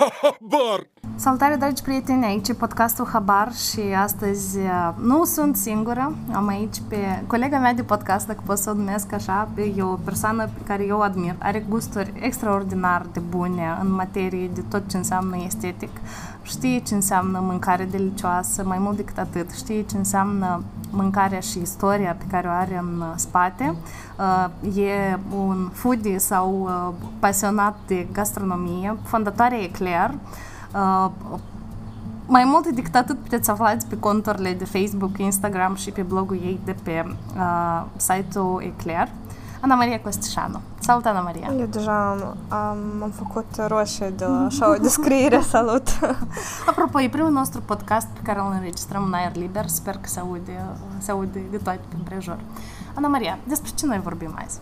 Habar! Salutare, dragi prieteni, aici e podcastul Habar și astăzi uh, nu sunt singură, am aici pe colega mea de podcast, dacă pot să o numesc așa, e o persoană pe care eu o admir, are gusturi extraordinar de bune în materie de tot ce înseamnă estetic, știe ce înseamnă mâncare delicioasă, mai mult decât atât, știe ce înseamnă mâncarea și istoria pe care o are în spate. Uh, e un foodie sau uh, pasionat de gastronomie, fondatoarea Eclair, Uh, mai mult decât atât puteți aflați pe conturile de Facebook, Instagram și pe blogul ei de pe uh, site-ul Eclair. Ana Maria Costișanu. Salut, Ana Maria! Eu deja am, am, am făcut roșie de la așa o descriere, salut! Apropo, e primul nostru podcast pe care îl înregistrăm în aer liber, sper că se aude, se aude de toate prin prejur. Ana Maria, despre ce noi vorbim azi?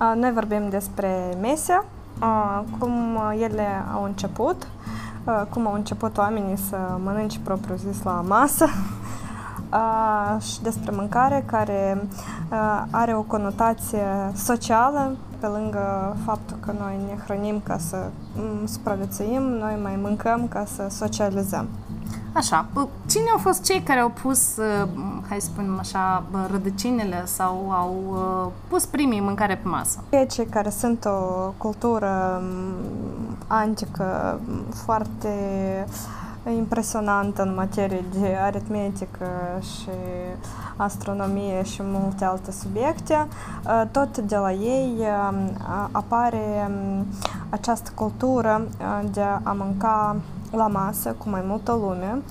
Uh, noi vorbim despre mese, uh, cum ele au început, Uh, cum au început oamenii să mănânce propriu zis la masă uh, și despre mâncare care uh, are o conotație socială pe lângă faptul că noi ne hrănim ca să mm, supraviețuim, noi mai mâncăm ca să socializăm. Așa, cine au fost cei care au pus, uh, hai să spunem așa, rădăcinile sau au uh, pus primii mâncare pe masă? Cei care sunt o cultură mm, antică foarte impresionantă în materie de aritmetică și astronomie și multe alte subiecte, uh, tot de la ei apare mm, această cultură de a mânca la masă cu mai multă lume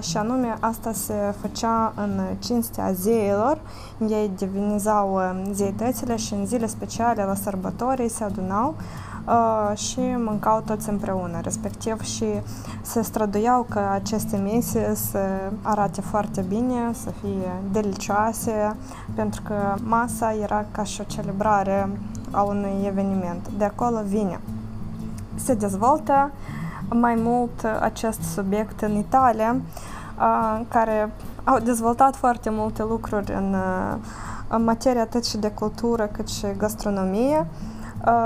și anume asta se făcea în cinstea zeilor. Ei divinizau zeitățile și în zile speciale la sărbători se adunau și mâncau toți împreună, respectiv și se străduiau că aceste mese să arate foarte bine, să fie delicioase, pentru că masa era ca și o celebrare a unui eveniment. De acolo vine. Se dezvoltă mai mult uh, acest subiect în Italia, uh, care au dezvoltat foarte multe lucruri în, uh, în materie atât și de cultură cât și gastronomie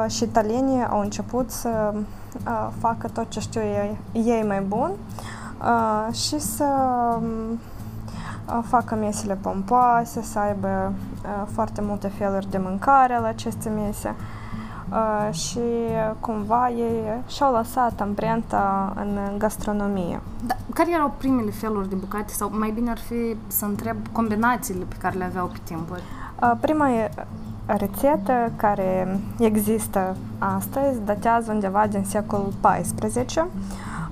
și italienii au început să facă tot ce știu ei, ei mai bun și să um, facă mesele pompoase, să aibă foarte multe feluri de mâncare la aceste mese uh, și cumva ei și-au lăsat amprenta în gastronomie. Da. Care erau primele feluri de bucate sau mai bine ar fi să întreb combinațiile pe care le aveau pe timpuri? Uh, prima rețetă care există astăzi datează undeva din secolul XIV.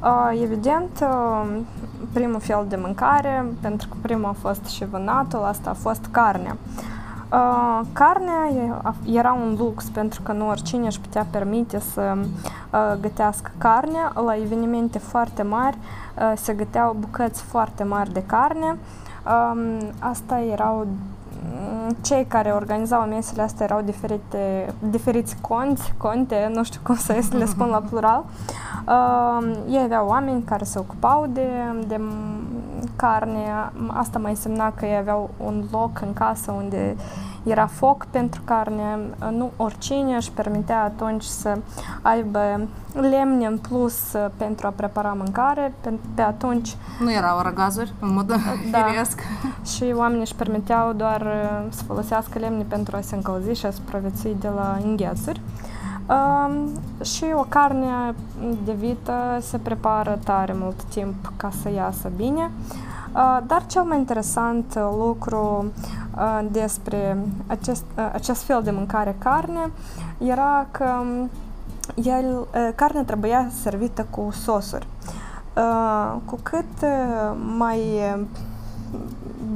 Uh, evident, uh, primul fel de mâncare, pentru că primul a fost și vânatul, asta a fost carnea. Uh, carnea era un lux pentru că nu oricine își putea permite să uh, gătească carne. La evenimente foarte mari uh, se găteau bucăți foarte mari de carne. Uh, asta erau cei care organizau mesele astea erau diferite, diferiți conți, conte, nu știu cum să le spun la plural. Uh, ei aveau oameni care se ocupau de, de carne. Asta mai însemna că ei aveau un loc în casă unde era foc pentru carne. Nu oricine își permitea atunci să aibă lemne în plus uh, pentru a prepara mâncare. Pe, pe atunci... Nu erau răgazuri în mod da. firesc. Și oamenii își permiteau doar uh, să folosească lemne pentru a se încălzi și a supraviețui de la înghețuri. Uh, și o carne de vită se prepară tare mult timp ca să iasă bine. Uh, dar cel mai interesant lucru uh, despre acest, uh, acest fel de mâncare carne era că um, el, uh, carnea trebuia servită cu sosuri. Uh, cu cât uh, mai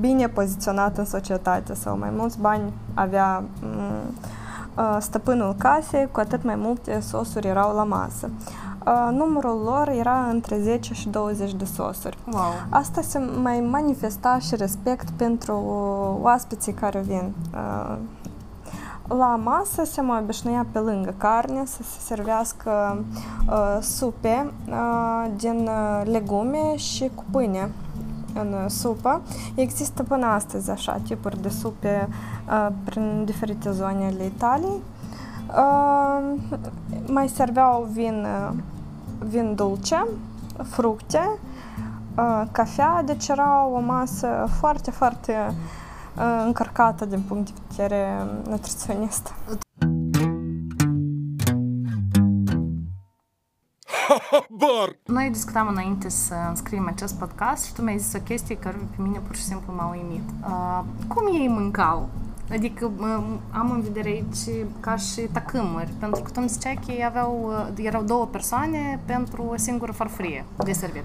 bine poziționat în societate sau mai mulți bani avea um, stăpânul casei, cu atât mai multe sosuri erau la masă. Numărul lor era între 10 și 20 de sosuri. Wow. Asta se mai manifesta și respect pentru oaspeții care vin. La masă se mai obișnuia pe lângă carne să se servească uh, supe uh, din legume și cu pâine în supă. Există până astăzi așa tipuri de supe uh, prin diferite zone ale Italiei. Uh, mai serveau vin uh, vin dulce, fructe, uh, cafea, deci era o masă foarte, foarte uh, încărcată din punct de vedere nutriționist. Bar! Noi discutam înainte să înscriem acest podcast și tu mi-ai zis o chestie care pe mine pur și simplu m-a uimit. Uh, cum ei mâncau? Adică am în vedere aici ca și tacâmuri, pentru că tu îmi ziceai că ei aveau, erau două persoane pentru o singură farfurie de servit.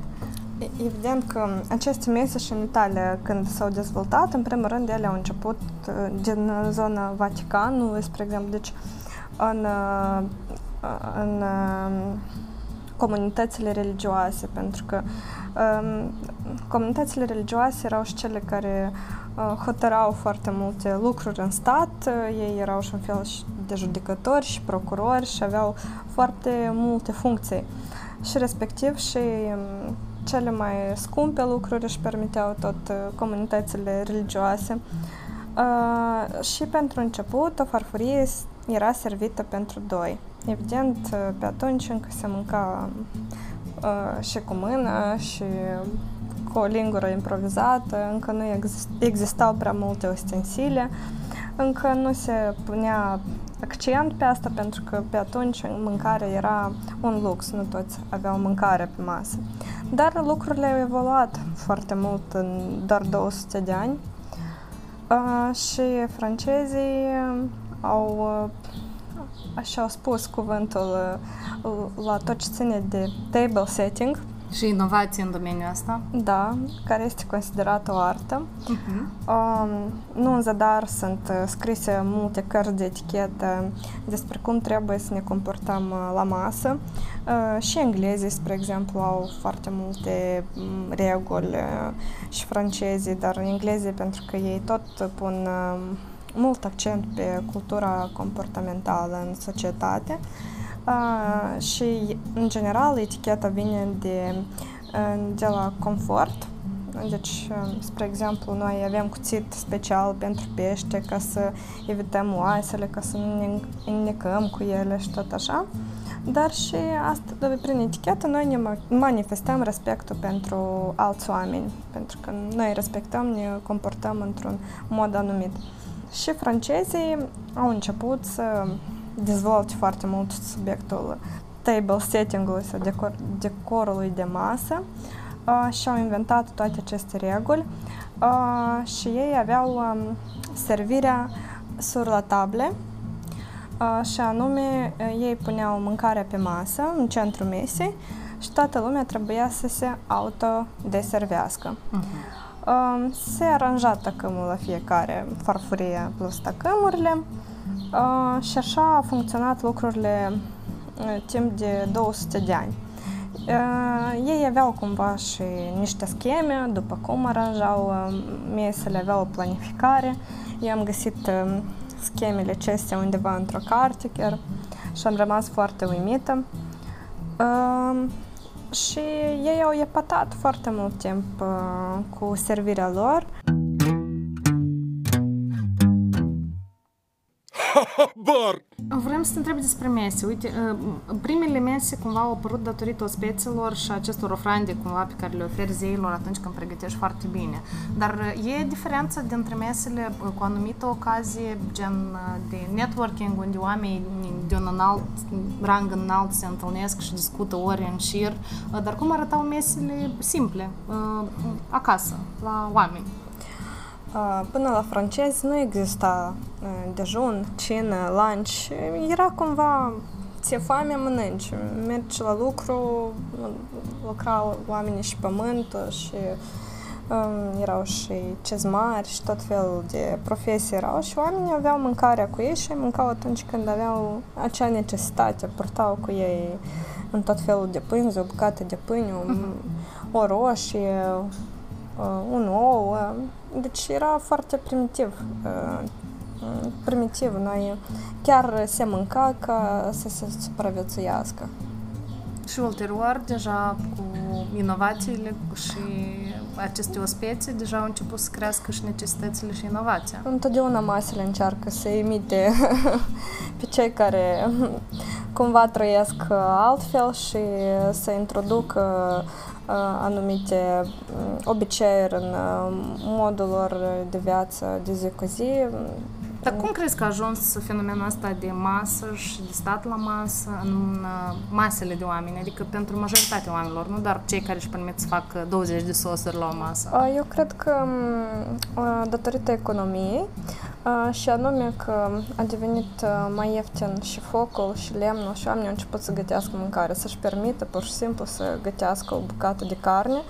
Evident că aceste mese și în Italia, când s-au dezvoltat, în primul rând ele au început din zona Vaticanului, spre exemplu, deci în, în comunitățile religioase, pentru că um, comunitățile religioase erau și cele care uh, hotărau foarte multe lucruri în stat, uh, ei erau și un fel de judecători și procurori și aveau foarte multe funcții și respectiv și um, cele mai scumpe lucruri își permiteau tot uh, comunitățile religioase. Uh, și pentru început, o farfurie era servită pentru doi. Evident, pe atunci încă se mânca uh, și cu mână și cu o lingură improvizată, încă nu exist, existau prea multe ustensile, încă nu se punea accent pe asta pentru că pe atunci mâncarea era un lux, nu toți aveau mâncare pe masă. Dar lucrurile au evoluat foarte mult în doar 200 de ani uh, și francezii au uh, așa au spus cuvântul uh, la tot ce ține de table setting. Și inovație în domeniul ăsta. Da, care este considerată o artă. Uh-huh. Um, nu în zadar sunt uh, scrise multe cărți de etichetă despre cum trebuie să ne comportăm uh, la masă. Uh, și englezii, spre exemplu, au foarte multe um, reguli uh, și francezii, dar englezii pentru că ei tot pun uh, mult accent pe cultura comportamentală în societate uh, și, în general, eticheta vine de, de la confort. Deci, spre exemplu, noi avem cuțit special pentru pește ca să evităm oasele, ca să nu ne înnecăm cu ele și tot așa. Dar și asta, prin etichetă, noi ne manifestăm respectul pentru alți oameni, pentru că noi respectăm, ne comportăm într-un mod anumit. Și francezii au început să dezvolte foarte mult subiectul table setting-ului sau decor, decorului de masă uh, și au inventat toate aceste reguli uh, și ei aveau um, servirea sur la table uh, și anume uh, ei puneau mâncarea pe masă în centrul mesei și toată lumea trebuia să se autodeservească. Uh-huh se aranja tacâmul la fiecare farfurie plus tacâmurile și așa au funcționat lucrurile timp de 200 de ani. Ei aveau cumva și niște scheme, după cum aranjau mesele, aveau o planificare. Eu am găsit schemele acestea undeva într-o carte chiar și am rămas foarte uimită și ei au epatat foarte mult timp uh, cu servirea lor. Bar! Vrem să te întreb despre mese. Uite, uh, primele mese cumva au apărut datorită ospeților și acestor ofrande cumva pe care le oferi zeilor atunci când pregătești foarte bine. Dar uh, e diferența dintre mesele uh, cu anumită ocazie, gen de networking, unde oamenii de un înalt, rang înalt se întâlnesc și discută ori în șir, dar cum arătau mesele simple, acasă, la oameni? Până la francezi nu exista dejun, cină, lunch. Era cumva ți-e foame, mănânci. Mergi la lucru, lucrau oamenii și pământul și um, erau și cezmari și tot felul de profesii erau și oamenii aveau mâncarea cu ei și mâncau atunci când aveau acea necesitate, purtau cu ei în tot felul de pânzi, o bucată de pâine, o roșie, un ou, deci era foarte primitiv. Primitiv, noi chiar se mânca ca să se supraviețuiască. Și ulterior, deja cu inovațiile și aceste ospețe, deja au început să crească și necesitățile și inovația. Întotdeauna masele încearcă să imite pe cei care cumva trăiesc altfel și să introduc anumite obiceiuri în modul lor de viață de zi cu zi dar cum crezi că a ajuns fenomenul ăsta de masă și de stat la masă în masele de oameni, adică pentru majoritatea oamenilor, nu doar cei care își permit să facă 20 de sosuri la o masă? Eu cred că datorită economiei și anume că a devenit mai ieftin și focul și lemnul și oamenii au început să gătească mâncare, să-și permită pur și simplu să gătească o bucată de carne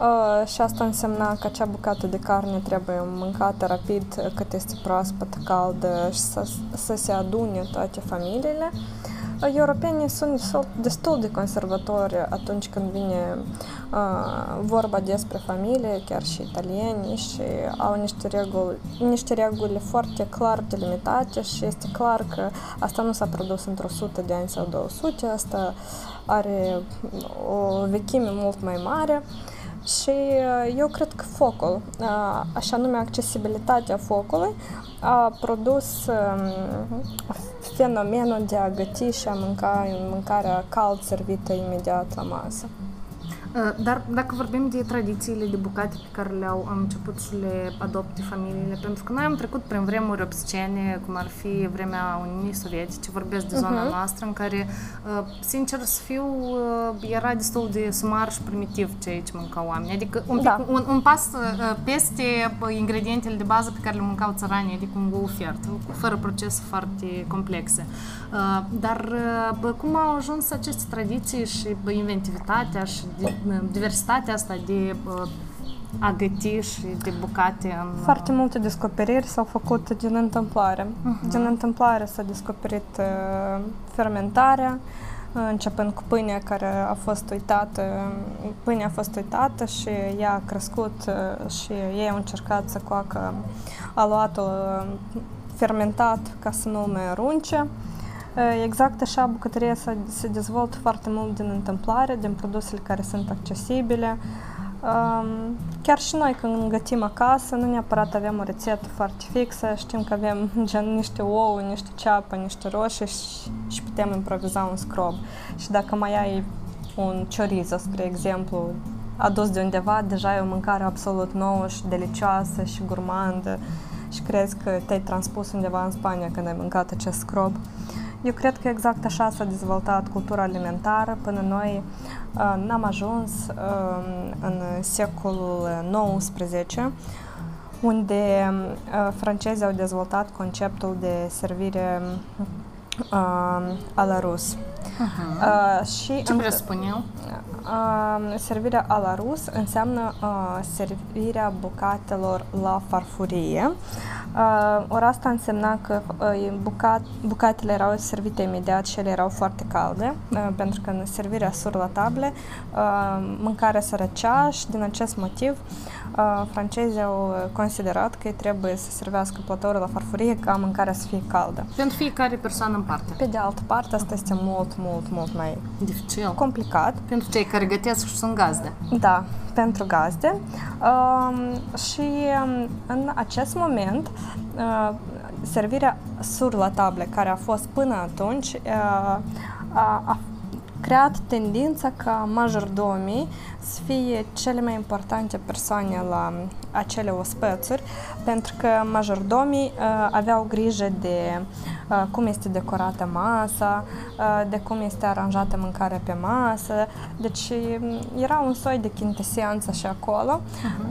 Uh, și asta însemna că acea bucată de carne trebuie mâncată rapid cât este proaspăt, caldă și să, să se adune toate familiile. Uh, europenii sunt destul de conservatori atunci când vine uh, vorba despre familie, chiar și italieni, și au niște reguli, niște reguli foarte clar delimitate și este clar că asta nu s-a produs într-o sută de ani sau 200, asta are o vechime mult mai mare. Uh, și uh, eu cred că focul, uh, așa nume accesibilitatea focului, a produs um, fenomenul de a găti și a mânca mâncarea cald servită imediat la masă. Uh, dar dacă vorbim de tradițiile de bucate pe care le-au început să le adopte familiile, pentru că noi am trecut prin vremuri obscene, cum ar fi vremea Uniunii Sovietice, vorbesc de zona uh-huh. noastră, în care, uh, sincer să fiu, uh, era destul de sumar și primitiv ceea ce mâncau oamenii. Adică un, da. un, un pas peste ingredientele de bază pe care le mâncau țăranii, adică un go fiert, fără procese foarte complexe. Dar cum au ajuns aceste tradiții și inventivitatea și diversitatea asta de a găti și de bucate în... Foarte multe descoperiri s-au făcut din întâmplare. Uh-huh. Din întâmplare s-a descoperit uh, fermentarea, începând cu pâinea care a fost uitată, pâinea a fost uitată și ea a crescut și ei au încercat să coacă aluatul fermentat ca să nu mai arunce. Exact așa, bucătăria se, se dezvoltă foarte mult din întâmplare, din produsele care sunt accesibile. Chiar și noi când gătim acasă, nu neapărat avem o rețetă foarte fixă, știm că avem gen niște ouă, niște ceapă, niște roșii și, și putem improviza un scrob. Și dacă mai ai un chorizo, spre exemplu, adus de undeva, deja e o mâncare absolut nouă și delicioasă și gurmandă și crezi că te-ai transpus undeva în Spania când ai mâncat acest scrob. Eu cred că exact așa s-a dezvoltat cultura alimentară până noi uh, n-am ajuns uh, în secolul XIX, unde uh, francezii au dezvoltat conceptul de servire a la rus. Uh-huh. Uh, și Ce presupuneau? Uh, servirea a la rus înseamnă uh, servirea bucatelor la farfurie. Uh, ori asta însemna că uh, bucat, bucatele erau servite imediat și ele erau foarte calde, uh, pentru că în servirea sur la table uh, mâncarea se răcea și din acest motiv uh, francezii au considerat că trebuie să servească platouri la farfurie ca mâncarea să fie caldă. Pentru fiecare persoană în parte. Pe de altă parte, asta este mult, mult, mult mai dificil. Complicat. Pentru cei care gătesc și sunt gazde. Da, pentru gazde. Uh, și um, în acest moment, uh, servirea sur la table, care a fost până atunci, uh, a, a creat tendința ca majordomii să fie cele mai importante persoane la acele ospățuri, pentru că majordomii uh, aveau grijă de uh, cum este decorată masa, uh, de cum este aranjată mâncarea pe masă, deci era un soi de chintesență și acolo. Uh-huh.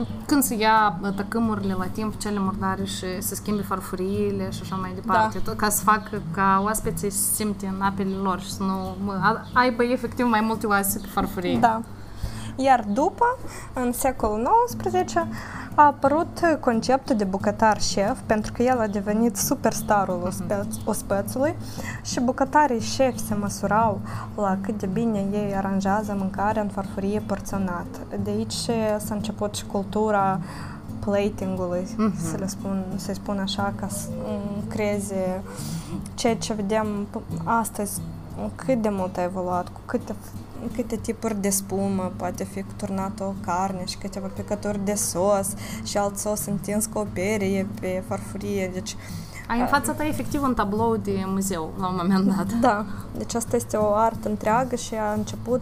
Uh, Când se ia tăcâmurile la timp, cele murdare și se schimbe farfuriile și așa mai departe, da. tot ca să facă ca oaspeții să simte în apele lor și să nu aibă efectiv mai multe oase pe farfurie. Da. Iar după, în secolul XIX, a apărut conceptul de bucătar șef, pentru că el a devenit superstarul ospeț, ospățului și bucătarii șefi se măsurau la cât de bine ei aranjează mâncarea în farfurie porționat. De aici s-a început și cultura platingului, uh-huh. să le spun, să spun așa, ca să creeze ceea ce vedem astăzi cât de mult a evoluat, cu câte câte tipuri de spumă, poate fi turnată o carne și câteva picături de sos și alt sos întins cu o perie pe farfurie. Deci Ai în fața ta efectiv un tablou de muzeu la un moment dat. Da, deci asta este o artă întreagă și a început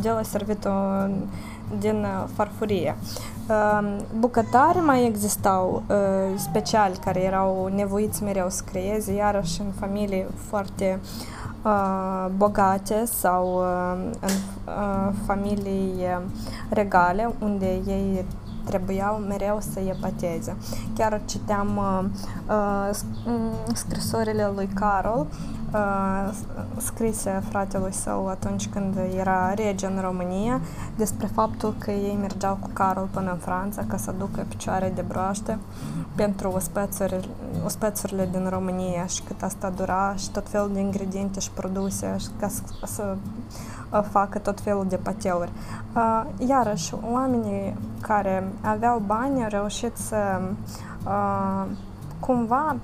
de la servitul din farfurie. Bucătari mai existau speciali care erau nevoiți mereu să creeze, iarăși în familii foarte bogate sau în familii regale, unde ei trebuiau mereu să epateze. Chiar citeam uh, uh, scrisorile lui Carol, uh, scrise fratelui său atunci când era rege în România, despre faptul că ei mergeau cu Carol până în Franța ca să aducă picioare de broaște pentru ospețuri, ospețurile din România și cât asta dura și tot felul de ingrediente și produse și ca să, să facă tot felul de pateuri. Iarăși, oamenii care aveau bani au reușit să cumva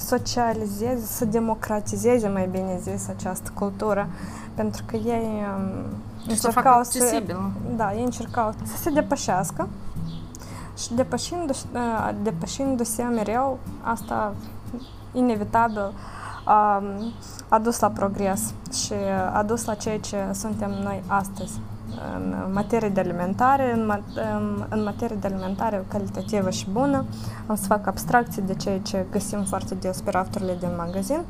socializeze, să democratizeze, mai bine zis, această cultură, pentru că ei încercau să, să da, ei încercau să se depășească și depășindu-se, depășindu-se mereu, asta inevitabil a, a dus la progres și a dus la ceea ce suntem noi astăzi în materie de alimentare, în, în, în materie de alimentare calitativă și bună. Am să fac abstracții de ceea ce găsim foarte des pe rafturile din magazin.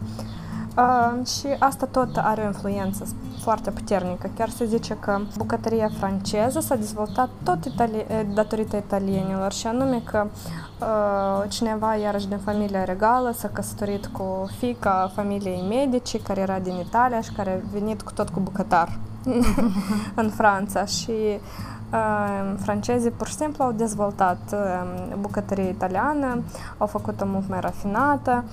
Uh, și asta tot are o influență foarte puternică. Chiar se zice că bucătăria franceză s-a dezvoltat tot itali- datorită italienilor și anume că uh, cineva iarăși din familia regală s-a căsătorit cu fica familiei medici care era din Italia și care a venit cu tot cu bucătar în Franța și francezii pur și simplu au dezvoltat bucătărie italiană, au făcut-o mult mai rafinată.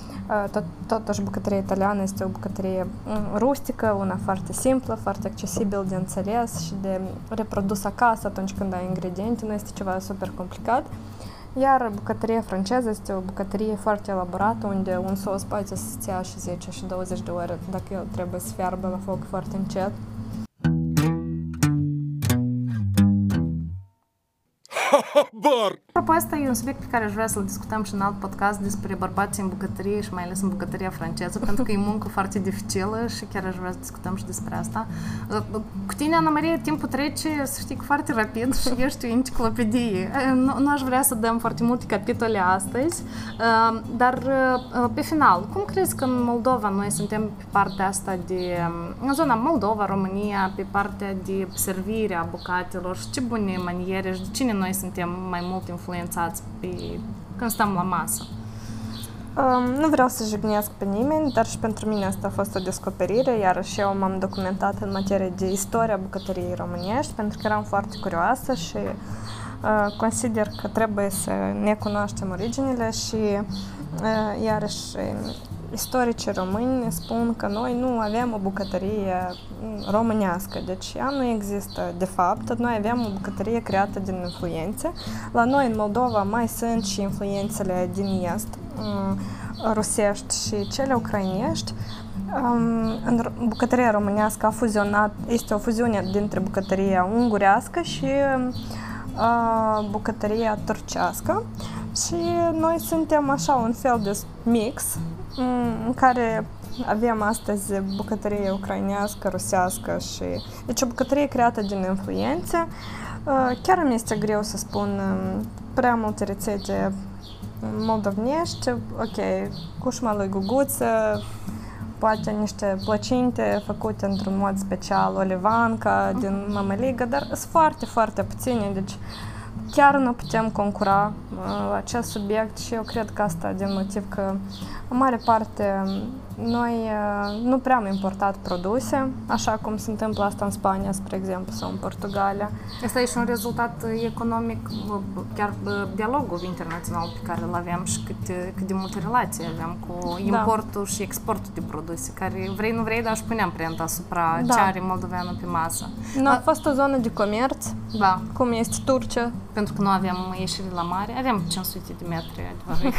Tot, totuși, bucătăria italiană este o bucătărie rustică, una foarte simplă, foarte accesibil de înțeles și de reprodus acasă atunci când ai ingrediente, nu este ceva super complicat. Iar bucătăria franceză este o bucătărie foarte elaborată, unde un sos poate să se ția și 10 și 20 de ore dacă el trebuie să fiarbă la foc foarte încet. Bar! Apropo, asta e un subiect pe care aș vrea să-l discutăm și în alt podcast despre bărbații în bucătărie și mai ales în bucătăria franceză, pentru că e muncă foarte dificilă și chiar aș vrea să discutăm și despre asta. Cu tine, Ana Maria, timpul trece, să știi, foarte rapid și ești o enciclopedie. Nu, nu aș vrea să dăm foarte multe capitole astăzi, dar pe final, cum crezi că în Moldova noi suntem pe partea asta de, în zona Moldova, România, pe partea de servire a bucatelor și ce bune maniere și de cine noi suntem mai mult influențați pe, când stăm la masă? Um, nu vreau să jignesc pe nimeni, dar și pentru mine asta a fost o descoperire, iar și eu m-am documentat în materie de istoria bucătăriei românești, pentru că eram foarte curioasă și uh, consider că trebuie să ne cunoaștem originile și uh, iarăși istoricii români ne spun că noi nu avem o bucătărie românească, deci ea nu există de fapt, noi avem o bucătărie creată din influențe. La noi în Moldova mai sunt și influențele din est, mm, rusești și cele ucrainești. În bucătăria românească a fuzionat, este o fuziune dintre bucătăria ungurească și bucătăria turcească și noi suntem așa un fel de mix în care avem astăzi bucătărie ucrainească, rusească și... Deci o bucătărie creată din influențe. Uh, chiar îmi este greu să spun um, prea multe rețete moldovnești. Ok, cușma lui guguță, poate niște plăcinte făcute într-un mod special, o levanca din mămăligă, dar sunt foarte, foarte puține, deci chiar nu putem concura uh, acest subiect și eu cred că asta din motiv că în mare parte noi uh, nu prea am importat produse, așa cum se întâmplă asta în Spania, spre exemplu, sau în Portugalia. Asta e și un rezultat economic, chiar dialogul internațional pe care îl avem și cât, cât de multe relații avem cu da. importul da. și exportul de produse, care vrei, nu vrei, dar își puneam prent asupra da. ce are moldoveanul pe masă. Nu a fost o zonă de comerț, da. cum este Turcia. Pentru că nu aveam ieșire la mare, aveam 500 de metri, adevărat,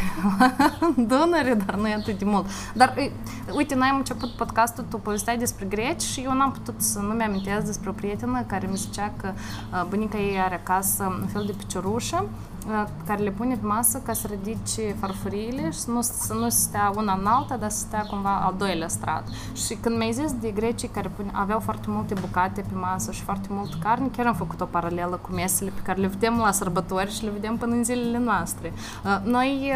Dunăre, dar nu e atât de mult. Dar Uite, noi am început podcastul, tu povesteai despre greci și eu n-am putut să nu mi-amintesc despre o prietenă care mi zicea că bunica ei are acasă un fel de piciorușă care le pune pe masă ca să ridice farfuriile și să nu, să nu stea una în alta, dar să stea cumva al doilea strat. Și când mi-ai zis de grecii care pune, aveau foarte multe bucate pe masă și foarte mult carne, chiar am făcut o paralelă cu mesele pe care le vedem la sărbători și le vedem până în zilele noastre. Noi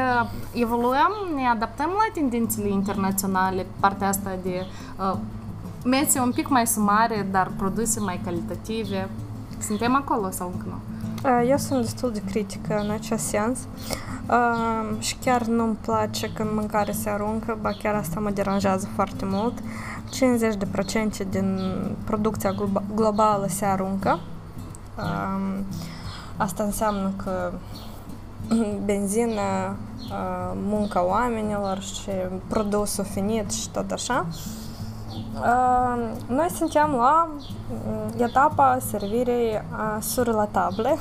evoluăm, ne adaptăm la tendințele internaționale, partea asta de mese un pic mai sumare, dar produse mai calitative. Suntem acolo sau încă nu? Eu sunt destul de critică în acest sens uh, și chiar nu-mi place când mâncare se aruncă, ba chiar asta mă deranjează foarte mult. 50% din producția globală se aruncă. Uh, asta înseamnă că benzină, uh, munca oamenilor și produsul finit și tot așa. Noi suntem la etapa servirii sur la table.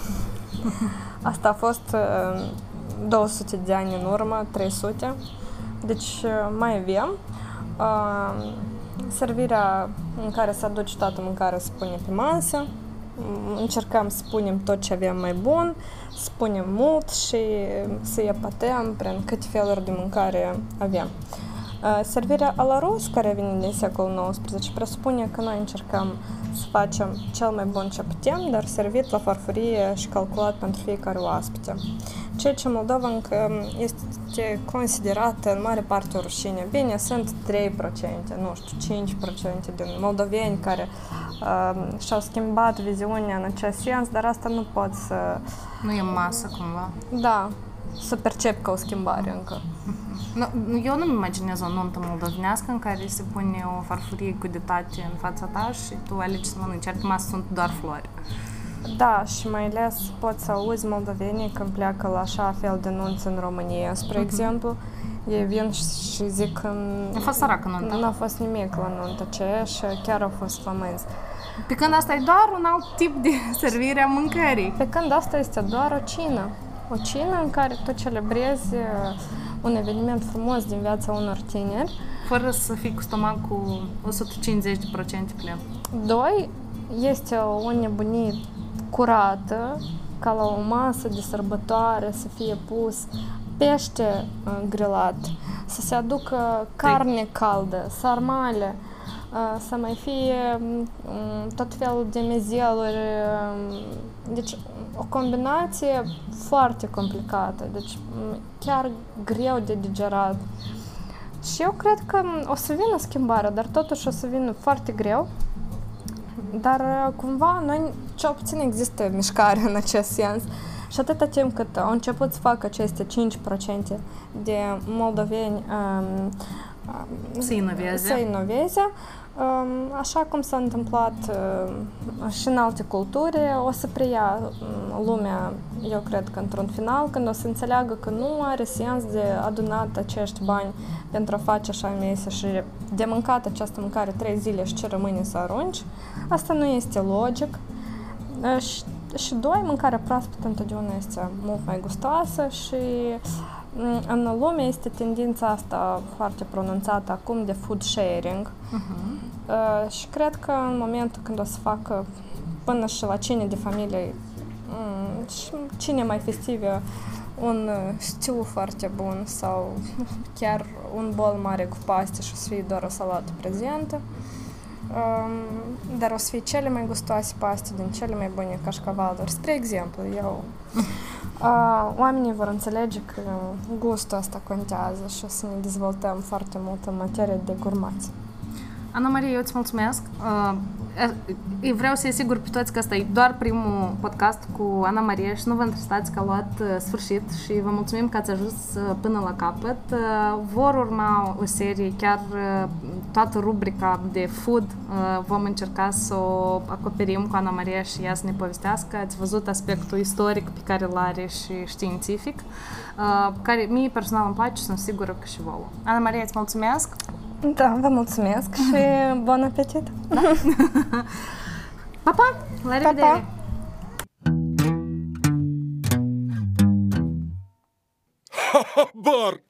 Asta a fost 200 de ani în urmă, 300. Deci mai avem. Servirea în care se aduce toată mâncarea se pune pe masă. Încercăm să punem tot ce avem mai bun, să punem mult și să epatăm prin câte feluri de mâncare avem. Servirea a la rus, care vine din secolul XIX, presupune că noi încercăm să facem cel mai bun ce putem, dar servit la farfurie și calculat pentru fiecare oaspete. Ceea ce Moldova încă este considerată în mare parte o rușine. Bine, sunt 3%, nu știu, 5% din moldoveni care uh, și-au schimbat viziunea în acest sens, dar asta nu pot să... Nu e masă cumva. Da, să percep ca o schimbare încă. No, eu nu-mi imaginez o nuntă moldovenească în care se pune o farfurie cu detate în fața ta și tu alegi să mănânci, adică masă sunt doar flori. Da, și mai ales poți să auzi moldovenii când pleacă la așa fel de nunți în România, spre uh-huh. exemplu. Ei vin și zic că a fost săracă nunta. Nu a fost nimic la nuntă ce și chiar au fost flămânzi. Pe când asta e doar un alt tip de servire a mâncării. Pe când asta este doar o cină. O cină în care tu celebrezi un eveniment frumos din viața unor tineri. Fără să fii cu stomacul 150% plen. Doi, este o nebunie curată ca la o masă de sărbătoare să fie pus pește uh, grilat, să se aducă carne caldă, sarmale, uh, să mai fie um, tot felul de mezeluri. Um, deci o combinație foarte complicată, deci chiar greu de digerat. Și eu cred că o să vină schimbarea, dar totuși o să vină foarte greu. Dar uh, cumva noi, cel puțin există mișcare în acest sens. Și atâta timp cât au început să facă aceste 5% de moldoveni um, să inoveze, să inoveze Așa cum s-a întâmplat și în alte culturi, o să preia lumea, eu cred că într-un final, când o să înțeleagă că nu are sens de adunat acești bani pentru a face așa mese și de mâncat această mâncare trei zile și ce rămâne să arunci, asta nu este logic. Și, și doi, mâncarea proaspătă întotdeauna este mult mai gustoasă și în lume este tendința asta foarte pronunțată acum de food sharing uh-huh. uh, și cred că în momentul când o să facă până și la cine de familie um, și cine mai festive un stiu foarte bun sau chiar un bol mare cu paste și o să fie doar o salată prezentă. Um, dar o să fie cele mai gustoase paste din cele mai bune cașcavaluri. Spre exemplu, eu oamenii vor înțelege că gustul asta contează și o să ne dezvoltăm foarte mult în materie de gurmați. Ana Maria, eu îți mulțumesc. Uh, vreau să-i asigur pe toți că ăsta e doar primul podcast cu Ana Maria și nu vă întristați că a luat uh, sfârșit și vă mulțumim că ați ajuns uh, până la capăt. Uh, vor urma o serie, chiar uh, toată rubrica de food uh, vom încerca să o acoperim cu Ana Maria și ea să ne povestească. Ați văzut aspectul istoric pe care îl are și științific, uh, care mie personal îmi place și sunt sigură că și vouă. Ana Maria, îți mulțumesc! Da, vă mulțumesc și bon apetit! Da. pa, pa! La revedere! Pa, pa. Bar!